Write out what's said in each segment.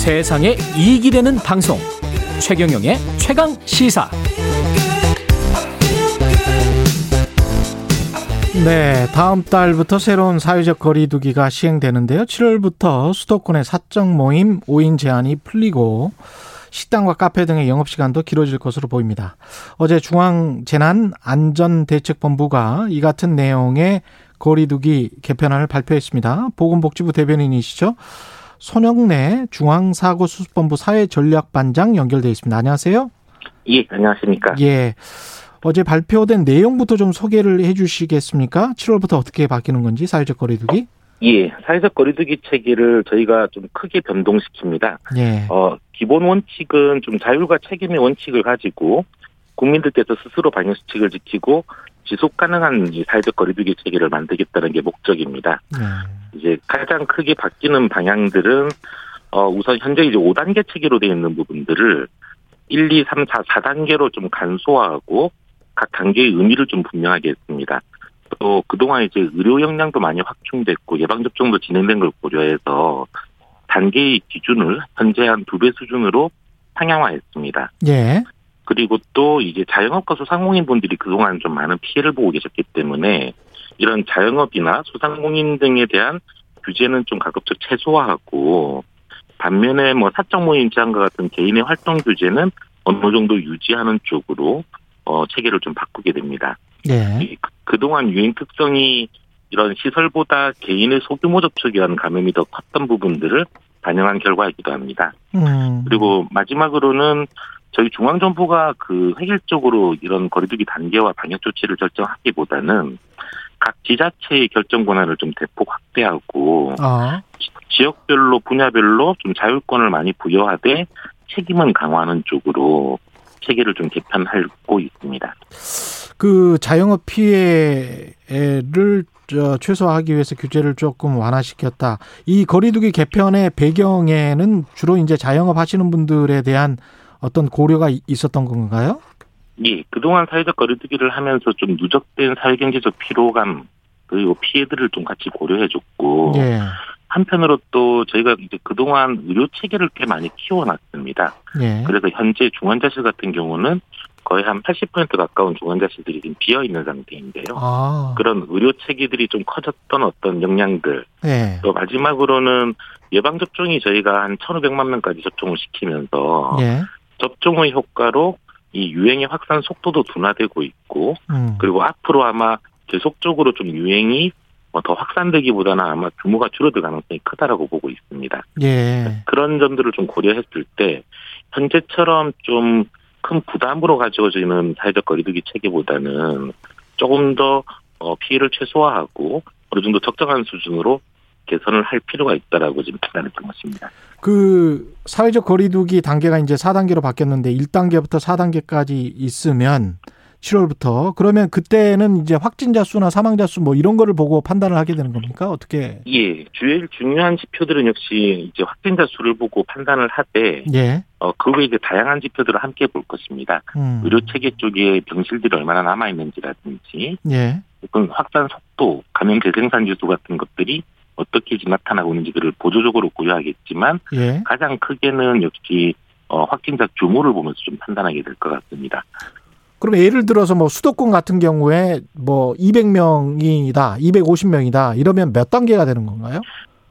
세상에 이익이 되는 방송 최경영의 최강 시사 네, 다음 달부터 새로운 사회적 거리두기가 시행되는데요. 7월부터 수도권의 사적 모임 5인 제한이 풀리고 식당과 카페 등의 영업시간도 길어질 것으로 보입니다. 어제 중앙재난안전대책본부가 이 같은 내용의 거리두기 개편안을 발표했습니다. 보건복지부 대변인이시죠. 손영래 중앙사고수습본부 사회전략반장 연결돼 있습니다. 안녕하세요. 예, 안녕하십니까. 예. 어제 발표된 내용부터 좀 소개를 해 주시겠습니까? 7월부터 어떻게 바뀌는 건지 사회적 거리두기? 예, 사회적 거리두기 체계를 저희가 좀 크게 변동시킵니다. 예. 어, 기본 원칙은 좀 자율과 책임의 원칙을 가지고 국민들께서 스스로 방역 수칙을 지키고 지속 가능한 이 사회적 거리두기 체계를 만들겠다는 게 목적입니다. 네. 이제 가장 크게 바뀌는 방향들은 어, 우선 현재 이제 5단계 체계로 되어 있는 부분들을 1, 2, 3, 4, 4단계로 좀 간소화하고 각 단계의 의미를 좀 분명하게 했습니다. 또 그동안 이제 의료 역량도 많이 확충됐고 예방 접종도 진행된 걸 고려해서 단계의 기준을 현재 한 두 배 수준으로 상향화했습니다. 예. 그리고 또 이제 자영업과 소상공인 분들이 그동안 좀 많은 피해를 보고 계셨기 때문에 이런 자영업이나 소상공인 등에 대한 규제는 좀 가급적 최소화하고 반면에 뭐 사적 모임 제한과 같은 개인의 활동 규제는 어느 정도 유지하는 쪽으로 어 체계를 좀 바꾸게 됩니다. 그- 그동안 유행 특성이 이런 시설보다 개인의 소규모 접촉에 의한 감염이 더 컸던 부분들을 반영한 결과이기도 합니다. 음. 그리고 마지막으로는 저희 중앙정부가 그 획일적으로 이런 거리두기 단계와 방역 조치를 결정하기보다는 각 지자체의 결정 권한을 좀 대폭 확대하고 아. 지역별로 분야별로 좀 자율권을 많이 부여하되 책임은 강화하는 쪽으로 체계를 좀 개편하고 있습니다. 그 자영업 피해를 저 최소화하기 위해서 규제를 조금 완화시켰다. 이 거리두기 개편의 배경에는 주로 이제 자영업 하시는 분들에 대한 어떤 고려가 이- 있었던 건가요? 예, 그동안 사회적 거리두기를 하면서 좀 누적된 사회경제적 피로감 그리고 피해들을 좀 같이 고려해줬고 예. 한편으로 또 저희가 이제 그동안 의료 체계를 꽤 많이 키워놨습니다. 예. 그래서 현재 중환자실 같은 경우는 거의 한 80% 가까운 중환자실들이 지금 비어 있는 상태인데요. 아. 그런 의료 체계들이 좀 커졌던 어떤 역량들 예. 또 마지막으로는 예방 접종이 저희가 한 1,500만 명까지 접종을 시키면서 예. 접종의 효과로 이 유행의 확산 속도도 둔화되고 있고 음. 그리고 앞으로 아마 계속적으로 좀 유행이 뭐더 확산되기보다는 아마 규모가 줄어들 가능성이 크다라고 보고 있습니다. 예. 그런 점들을 좀 고려했을 때 현재처럼 좀 큰 부담으로 가져지는 사회적 거리두기 체계보다는 조금 더 어, 피해를 최소화하고 어느 정도 적정한 수준으로 개선을 할 필요가 있다라고 지금 판단했던 것입니다. 그 사회적 거리두기 단계가 이제 4단계로 바뀌었는데 1단계부터 4단계까지 있으면 7월부터 그러면 그때는 이제 확진자 수나 사망자 수 뭐 이런 거를 보고 판단을 하게 되는 겁니까? 어떻게? 예, 제일 중요한 지표들은 역시 이제 확진자 수를 보고 판단을 하되 예. 어, 그 외에 이제 다양한 지표들을 함께 볼 것입니다. 음. 의료 체계 쪽에 병실들이 얼마나 남아 있는지라든지 예. 혹은 확산 속도, 감염 재생산 지수 같은 것들이 어떻게 나타나고 있는지를 보조적으로 고려하겠지만 예. 가장 크게는 역시 어, 확진자 규모를 보면서 좀 판단하게 될 것 같습니다. 그럼 예를 들어서 뭐 수도권 같은 경우에 뭐 200명이다, 250명이다 이러면 몇 단계가 되는 건가요?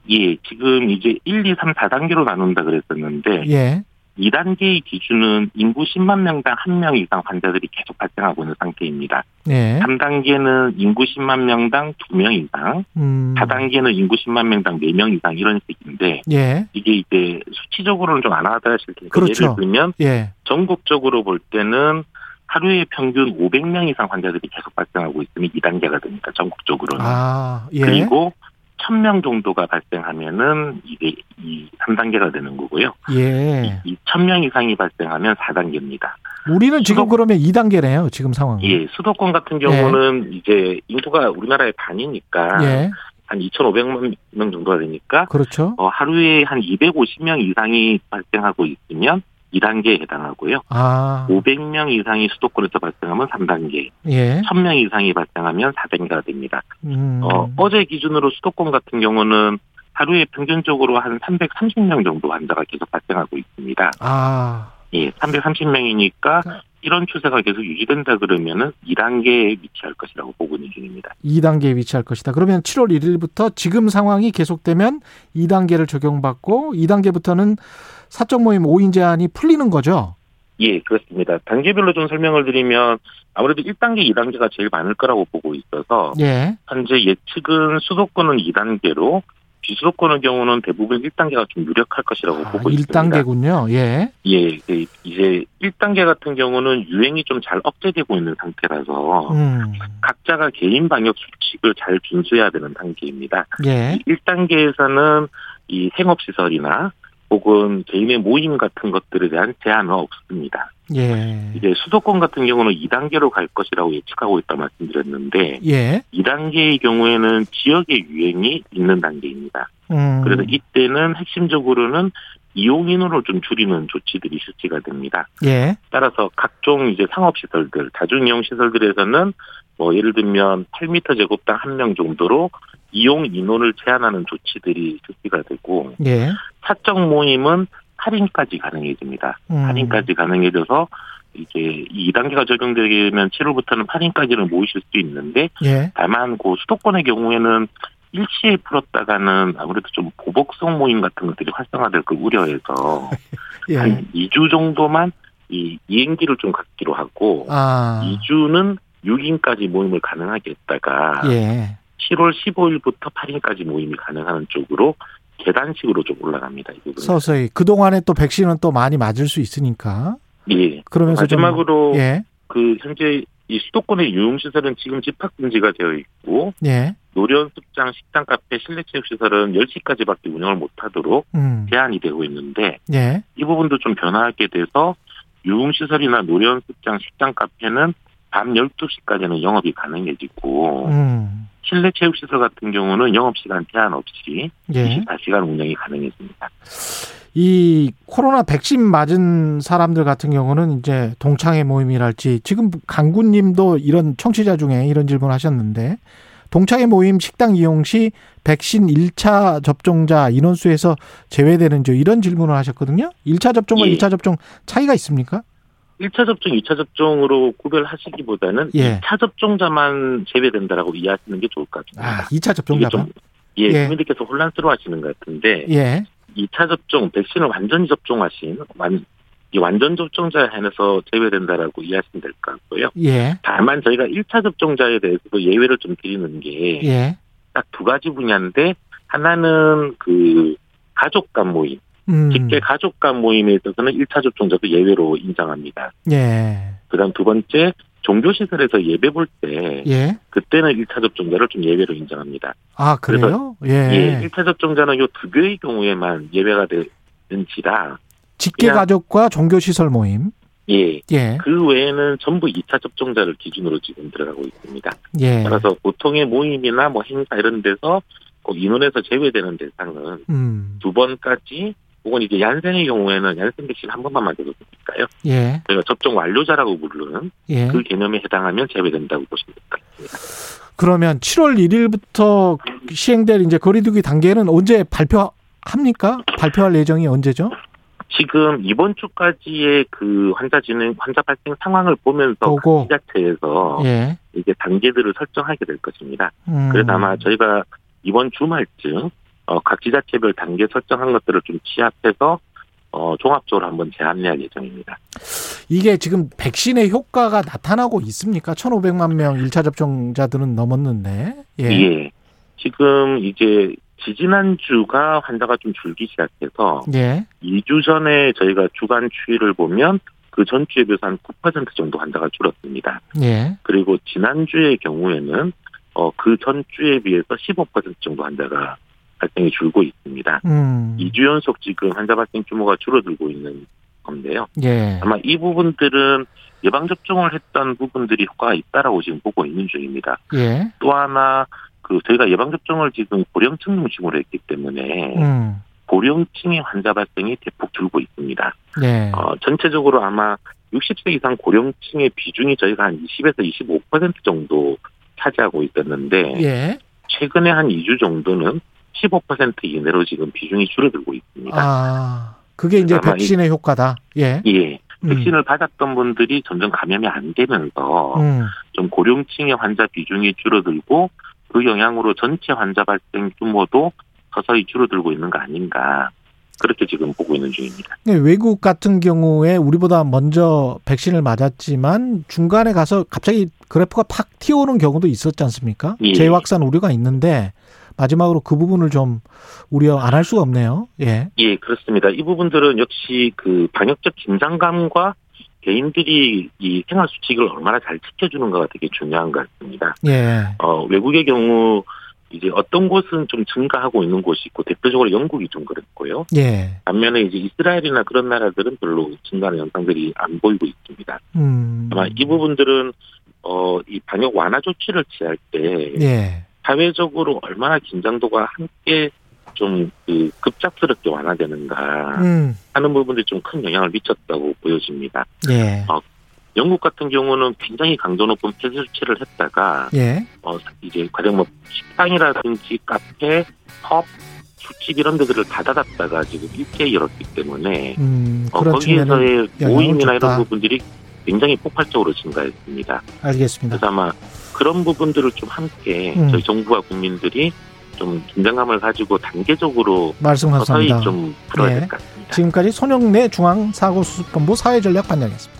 예, 지금 이제 1, 2, 3, 4단계로 나눈다 그랬었는데 예. 2단계의 기준은 인구 10만 명당 1명 이상 환자들이 계속 발생하고 있는 상태입니다. 예. 3단계는 인구 10만 명당 2명 이상, 음. 4단계는 인구 10만 명당 4명 이상 이런 식인데 예. 이게 이제 수치적으로는 좀 안 하다실 텐데 그렇죠. 예를 들면 예. 전국적으로 볼 때는 하루에 평균 500명 이상 환자들이 계속 발생하고 있으면 2단계가 됩니다. 전국적으로는. 아, 예. 그리고 1000명 정도가 발생하면은 이게 이 3단계가 되는 거고요. 예. 이 1000명 이상이 발생하면 4단계입니다. 우리는 지금 수도- 그러면 2단계네요. 지금 상황은. 예, 수도권 같은 경우는 이제 인구가 우리나라의 반이니까 예. 한 2,500만 명 정도가 되니까 그렇죠. 어, 하루에 한 250명 이상이 발생하고 있으면 2단계에 해당하고요. 아. 500명 이상이 수도권에서 발생하면 3단계, 예. 1000명 이상이 발생하면 4단계가 됩니다. 음. 어, 어제 기준으로 수도권 같은 경우는 하루에 평균적으로 한 330명 정도 환자가 계속 발생하고 있습니다. 아, 예, 330명이니까 이런 추세가 계속 유지된다 그러면은 2단계에 위치할 것이라고 보고 있는 중입니다. 2단계에 위치할 것이다. 그러면 7월 1일부터 지금 상황이 계속되면 2단계를 적용받고 2단계부터는 사적 모임 5인 제한이 풀리는 거죠? 예, 그렇습니다. 단계별로 좀 설명을 드리면 아무래도 1단계, 2단계가 제일 많을 거라고 보고 있어서 예. 현재 예측은 수도권은 2단계로 비수도권의 경우는 대부분 1단계가 좀 유력할 것이라고 아, 보고 있습니다. 1단계군요. 예. 예, 그 이제 1단계 같은 경우는 유행이 좀 잘 억제되고 있는 상태라서 음. 각자가 개인 방역 수칙을 잘 준수해야 되는 단계입니다. 예. 1단계에서는 이 생업시설이나 혹은 개인의 모임 같은 것들에 대한 제한은 없습니다. 예. 이제 수도권 같은 경우는 2단계로 갈 것이라고 예측하고 있다 말씀드렸는데 예. 2단계의 경우에는 지역의 유행이 있는 단계입니다. 음. 그래서 이때는 핵심적으로는 이용인으로 좀 줄이는 조치들이 실시가 됩니다. 예. 따라서 각종 이제 상업시설들, 다중이용 시설들에서는 뭐 예를 들면 8m 제곱당 한 명 정도로 이용 인원을 제한하는 조치들이 실시가 되고 예. 사적 모임은 할인까지 가능해집니다. 음. 할인까지 가능해져서 이제 2단계가 적용되면 7월부터는 할인까지는 모이실 수 있는데 예. 다만 그 수도권의 경우에는 일시에 풀었다가는 아무래도 좀 보복성 모임 같은 것들이 활성화될 걸 우려해서 예. 한 2주 정도만 이 이행기를 좀 갖기로 하고 아. 2주는 6인까지 모임을 가능하게 했다가 예. 7월 15일부터 8일까지 모임이 가능한 쪽으로 계단식으로 좀 올라갑니다. 이 부분은. 서서히 그 동안에 또 백신은 또 많이 맞을 수 있으니까. 예. 그러면서 좀- 마지막으로 예. 그 현재 이 수도권의 유흥시설은 지금 집합 금지가 되어 있고 예. 노련습장, 식당, 카페, 실내 체육시설은 10시까지밖에 운영을 못하도록 음. 제한이 되고 있는데 예. 이 부분도 좀 변화하게 돼서 유흥시설이나 노련습장, 식당, 카페는 밤 12시까지는 영업이 가능해지고 음. 실내 체육시설 같은 경우는 영업시간 제한 없이 예. 24시간 운영이 가능해집니다. 이 코로나 백신 맞은 사람들 같은 경우는 이제 동창회 모임이랄지 지금 강구님도 이런 청취자 중에 이런 질문 하셨는데 동창회 모임 식당 이용 시 백신 1차 접종자 인원수에서 제외되는지 이런 질문을 하셨거든요. 1차 접종과 예. 2차 접종 차이가 있습니까? 1차 접종, 2차 접종으로 구별하시기보다는 예. 2차 접종자만 제외된다라고 이해하시는 게 좋을 것 같습니다. 아, 2차 이게 접종자가. 좀 예, 예. 국민들께서 혼란스러워 하시는 것 같은데 예. 2차 접종, 백신을 완전히 접종하신 완, 이 완전 접종자에 한해서 제외된다라고 이해하시면 될 것 같고요. 예. 다만 저희가 1차 접종자에 대해서도 예외를 좀 드리는 게 딱두 예. 가지 분야인데 하나는 그 가족 간 모임, 음. 직계 가족 간 모임에 있어서는 1차 접종자도 예외로 인정합니다. 예. 그다음 두 번째 종교시설에서 예배 볼 때 예. 그때는 1차 접종자를 좀 예외로 인정합니다. 아, 그래요? 예. 예, 1차 접종자는 요 두 개의 경우에만 예외가 되는지라 직계 그냥- 가족과 종교 시설 모임. 예, 예. 그 외에는 전부 2차 접종자를 기준으로 지금 들어가고 있습니다. 예. 따라서 보통의 모임이나 뭐 행사 이런 데서 꼭 인원에서 제외되는 대상은 음. 두 번까지 혹은 이제 얀센의 경우에는 얀센 백신 한 번만 맞아도 되니까요. 예. 저희가 접종 완료자라고 부르는 예. 그 개념에 해당하면 제외된다고 보시면 될 것 같습니다. 그러면 7월 1일부터 시행될 이제 거리두기 단계는 언제 발표합니까? 발표할 예정이 언제죠? 지금 이번 주까지의 그 환자 진행, 환자 발생 상황을 보면서 보고. 지자체에서 예. 이제 단계들을 설정하게 될 것입니다. 음. 그래서 아마 저희가 이번 주말쯤 어, 각 지자체별 단계 설정한 것들을 좀 취합해서 어, 종합적으로 한번 재안내할 예정입니다. 이게 지금 백신의 효과가 나타나고 있습니까? 1,500만 명 1차 접종자들은 넘었는데. 예. 예. 지금 이제 지지난 주가 환자가 좀 줄기 시작해서 예. 2주 전에 저희가 주간 추이를 보면 그 전주에 비해서 한 9% 정도 환자가 줄었습니다. 예. 그리고 지난주의 경우에는 어, 그 전주에 비해서 15% 정도 환자가 발생이 줄고 있습니다. 음. 2주 연속 지금 환자 발생 규모가 줄어들고 있는 건데요. 예. 아마 이 부분들은 예방접종을 했던 부분들이 효과가 있다라고 지금 보고 있는 중입니다. 예. 또 하나, 그, 저희가 예방접종을 지금 고령층 중심으로 했기 때문에 음. 고령층의 환자 발생이 대폭 줄고 있습니다. 예. 어, 전체적으로 아마 60세 이상 고령층의 비중이 저희가 한 20에서 25% 정도 차지하고 있었는데 예. 최근에 한 2주 정도는 15% 이내로 지금 비중이 줄어들고 있습니다. 아, 그게 이제 백신의 효과다. 예. 예. 음. 백신을 받았던 분들이 점점 감염이 안 되면서 음. 좀 고령층의 환자 비중이 줄어들고 그 영향으로 전체 환자 발생 규모도 서서히 줄어들고 있는 거 아닌가 그렇게 지금 보고 있는 중입니다. 네, 외국 같은 경우에 우리보다 먼저 백신을 맞았지만 중간에 가서 갑자기 그래프가 팍 튀어오는 경우도 있었지 않습니까? 예. 재확산 우려가 있는데 마지막으로 그 부분을 좀 우려 안 할 수가 없네요. 예. 예, 그렇습니다. 이 부분들은 역시 그 방역적 긴장감과 개인들이 이 생활 수칙을 얼마나 잘 지켜주는가가 되게 중요한 것 같습니다. 예. 어, 외국의 경우 이제 어떤 곳은 좀 증가하고 있는 곳이 있고 대표적으로 영국이 좀 그랬고요. 예. 반면에 이제 이스라엘이나 그런 나라들은 별로 증가하는 현상들이 안 보이고 있습니다. 음. 아마 이 부분들은 어, 이 방역 완화 조치를 취할 때 예. 사회적으로 얼마나 긴장도가 함께 좀 그 급작스럽게 완화되는가 음. 하는 부분들이 좀 큰 영향을 미쳤다고 보여집니다. 예. 영국 같은 경우는 굉장히 강도 높은 폐쇄 조치를 했다가 예. 어 이제 가령 뭐 식당이라든지 카페, 펍, 술집 이런 데들을 다 닫았다가 지금 일제히 열었기 때문에 음. 어, 거기에서의 모임이나 줬다. 이런 부분들이 굉장히 폭발적으로 증가했습니다. 알겠습니다. 그래서 아마 그런 부분들을 좀 함께 음. 저희 정부와 국민들이 좀 긴장감을 가지고 단계적으로 말씀 서서히 감사합니다. 좀 풀어야 예. 될것 같습니다. 지금까지 손영래 중앙사고수습본부 사회전략 반장이었습니다.